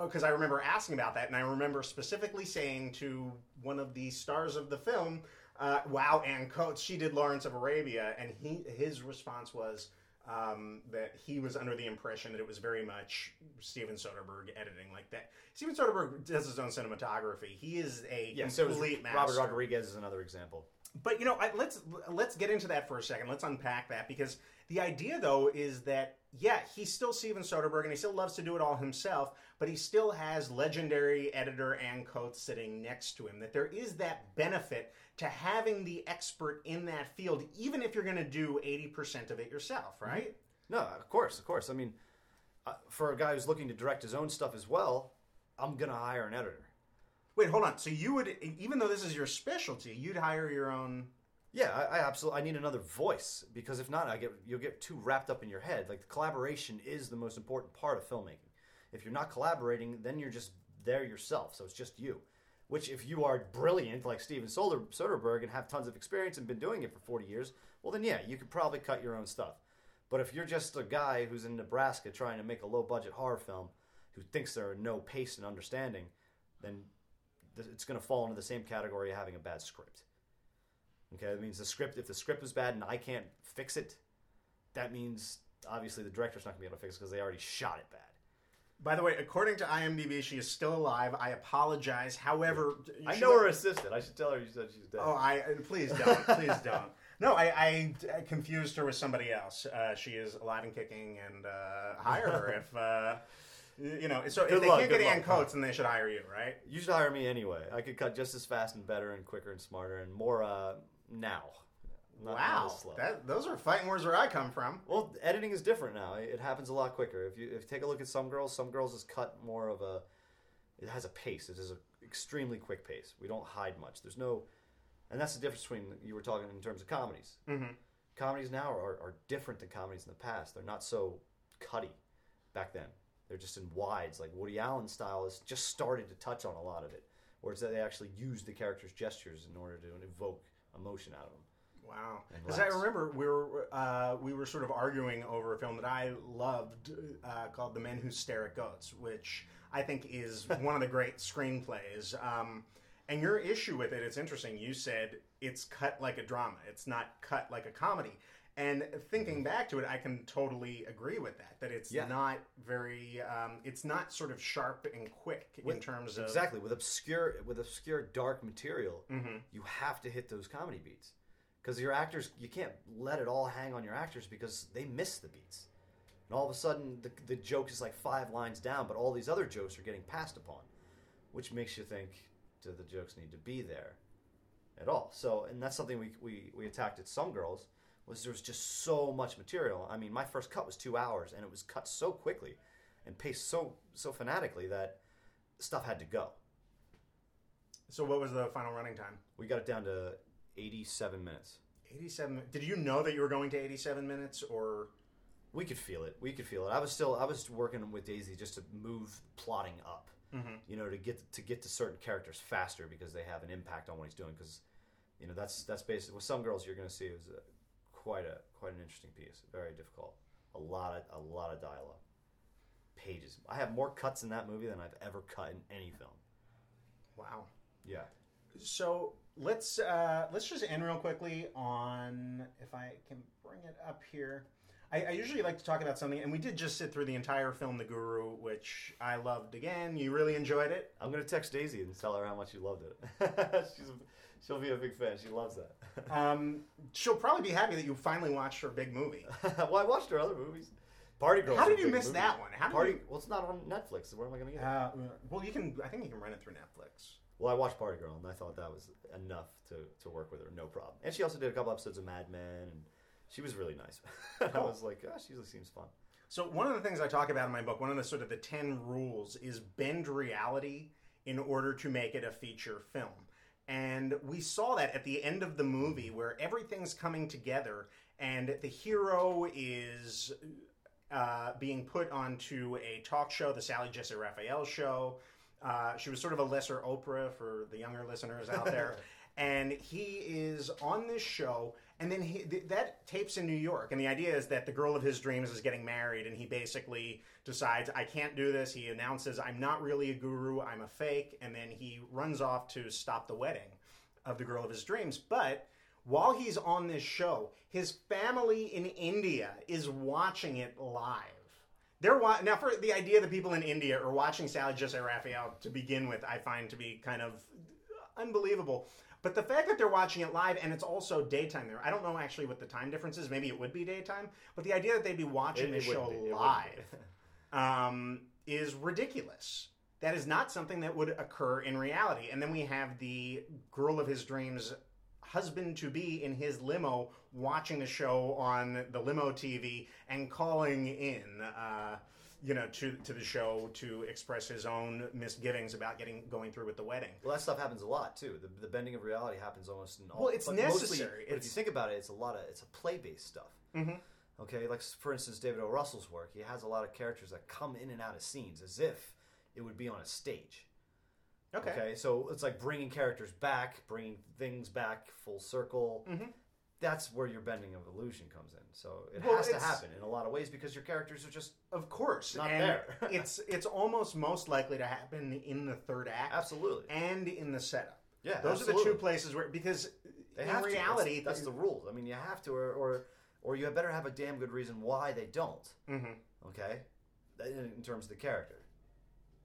because I remember asking about that, and I remember specifically saying to one of the stars of the film, uh, wow, Anne Coates, she did Lawrence of Arabia, and he his response was um, that he was under the impression that it was very much Steven Soderbergh editing like that. Steven Soderbergh does his own cinematography. He is a
Yeah, so
complete
Robert. Rodriguez is another example.
But you know, I, let's let's get into that for a second. Let's unpack that because the idea, though, is that yeah, he's still Steven Soderbergh and he still loves to do it all himself, but he still has legendary editor Anne Coates sitting next to him. That there is that benefit to having the expert in that field, even if you're going to do eighty percent of it yourself, right?
No, of course, of course. I mean, uh, for a guy who's looking to direct his own stuff as well, I'm gonna hire an editor.
Wait, hold on. So you would, even though this is your specialty, you'd hire your own.
Yeah, I, I absolutely. I need another voice because if not, I get you'll get too wrapped up in your head. Like the collaboration is the most important part of filmmaking. If you're not collaborating, then you're just there yourself. So it's just you. Which, if you are brilliant like Steven Soder- Soderbergh and have tons of experience and been doing it for 40 years, well, then yeah, you could probably cut your own stuff. But if you're just a guy who's in Nebraska trying to make a low budget horror film who thinks there are no pace and understanding, then th- it's going to fall into the same category of having a bad script. Okay, that means the script. If the script is bad and I can't fix it, that means obviously the director's not going to be able to fix it because they already shot it bad.
By the way, according to IMDb, she is still alive. I apologize. However,
I know her assistant. I should tell her you said she's dead.
Oh, I please don't, please don't. No, I, I, I confused her with somebody else. Uh, she is alive and kicking, and uh, hire her if uh, you know. So if
Good
they
luck,
can't get
good
Anne
luck.
Coates, then they should hire you, right?
You should hire me anyway. I could cut just as fast and better and quicker and smarter and more uh, now. Not,
wow,
slow.
that, those are fighting words where I come from.
Well, editing is different now. It happens a lot quicker. If you if you take a look at some girls, some girls is cut more of a. It has a pace. It is an extremely quick pace. We don't hide much. There's no, and that's the difference between you were talking in terms of comedies.
Mm-hmm.
Comedies now are, are different than comedies in the past. They're not so cutty back then. They're just in wides. Like Woody Allen style has just started to touch on a lot of it, where it's that they actually use the character's gestures in order to evoke emotion out of them.
Wow, because I remember we were uh, we were sort of arguing over a film that I loved uh, called The Men Who Stare at Goats, which I think is one of the great screenplays. Um, and your issue with it, it's interesting. You said it's cut like a drama; it's not cut like a comedy. And thinking back to it, I can totally agree with that. That it's
Yeah.
not very, um, it's not sort of sharp and quick in terms of
Exactly with obscure with obscure dark material,
Mhm.
you have to hit those comedy beats because your actors you can't let it all hang on your actors because they miss the beats, and all of a sudden the the joke is like five lines down, but all these other jokes are getting passed upon, which makes you think, do the jokes need to be there at all? So, and that's something we we, we attacked at some girls was there was just so much material. I mean, my first cut was two hours, and it was cut so quickly and paced so so fanatically that stuff had to go.
So what was the final running time?
We got it down to 87 minutes.
87. Did you know that you were going to 87 minutes or
We could feel it. We could feel it. I was still I was working with Daisy just to move plotting up. Mm-hmm. You know, to get to get to certain characters faster because they have an impact on what he's doing. Because you know that's that's basically with some girls you're going to see a, quite a quite an interesting piece. Very difficult. A lot of a lot of dialogue. Pages. I have more cuts in that movie than I've ever cut in any film.
wow?
Yeah.
So let's uh, let's just end real quickly on if I can bring it up here. I, I usually like to talk about something, and we did just sit through the entire film, The Guru, which I loved. Again, you really enjoyed it.
I'm gonna text Daisy and tell her how much you loved it. She's a, she'll be a big fan. She loves that.
Um, she'll probably be happy that you finally watched her big movie.
well, I watched her other movies. Party Girl.
How did you miss that one? How
Party?
you-
Well, it's not on Netflix. So where am I gonna get it?
Uh, well, you can. I think you can rent it through Netflix.
Well, I watched Party Girl, and I thought that was enough to, to work with her, no problem. And she also did a couple episodes of Mad Men, and she was really nice. I was like, oh, she seems fun.
So one of the things I talk about in my book, one of the sort of the ten rules, is bend reality in order to make it a feature film. And we saw that at the end of the movie where everything's coming together and the hero is uh, being put onto a talk show, the Sally Jessy Raphael show. Uh, she was sort of a lesser Oprah for the younger listeners out there. and he is on this show, and then he, th- that tapes in New York. And the idea is that the girl of his dreams is getting married, and he basically decides, I can't do this. He announces, I'm not really a guru, I'm a fake. And then he runs off to stop the wedding of the girl of his dreams. But while he's on this show, his family in India is watching it live. They're wa- now for the idea that people in India are watching Sally Jessy Raphael to begin with, I find to be kind of unbelievable. But the fact that they're watching it live and it's also daytime there, I don't know actually what the time difference is. Maybe it would be daytime, but the idea that they'd be watching this show
be.
Live um, is ridiculous. That is not something that would occur in reality. And then we have the girl of his dreams husband to be in his limo watching the show on the limo TV and calling in, uh, you know, to to the show to express his own misgivings about getting going through with the wedding.
Well, that stuff happens a lot too. The, the bending of reality happens almost in all.
Well, it's
but mostly-
necessary.
but if
It's-
you think about it, it's a lot of it's a play based stuff.
Mhm.
Okay, like for instance, David O. Russell's work, he has a lot of characters that come in and out of scenes as if it would be on a stage.
Okay.
Okay, so it's like bringing characters back, bringing things back full circle.
Mhm.
That's where your bending of illusion comes in. So it
Well,
has to happen in a lot of ways because your characters are just
Of course,
Not there.
it's it's almost most likely to happen in the third act
absolutely
and in the setup.
yeah.
Those are the two places where because
They
in
to. That's-
reality,
that's, the rules. I mean, you have to, or, or or you better have a damn good reason why they don't.
Mhm.
Okay, in, in terms of the character.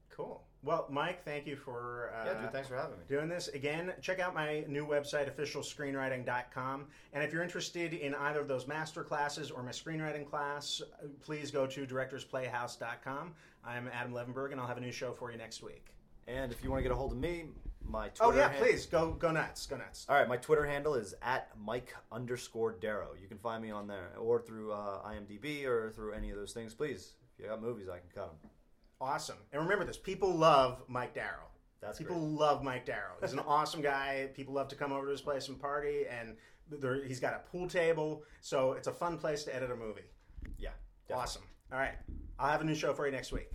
Cool. Well, Mike, thank you for uh,
yeah, dude. Thanks for having me.
doing this. Again, check out my new website, officialscreenwriting.com. And if you're interested in either of those master classes or my screenwriting class, please go to directorsplayhouse.com. I'm Adam Levenberg, and I'll have a new show for you next week.
And if you want to get a hold of me, my Twitter.
Oh, yeah,
han-
please. Go go nuts. Go nuts.
All right, my Twitter handle is at Mike underscore Darrow. You can find me on there, or through uh, IMDb, or through any of those things. Please, if you got movies, I can cut them.
Awesome. And remember this people love Mike Darrow.
That's
People
great.
love Mike Darrow. He's an awesome guy. People love to come over to his place and party, and there, he's got a pool table, so it's a fun place to edit a movie.
Yeah, definitely.
Awesome. All right. I'll have a new show for you next week.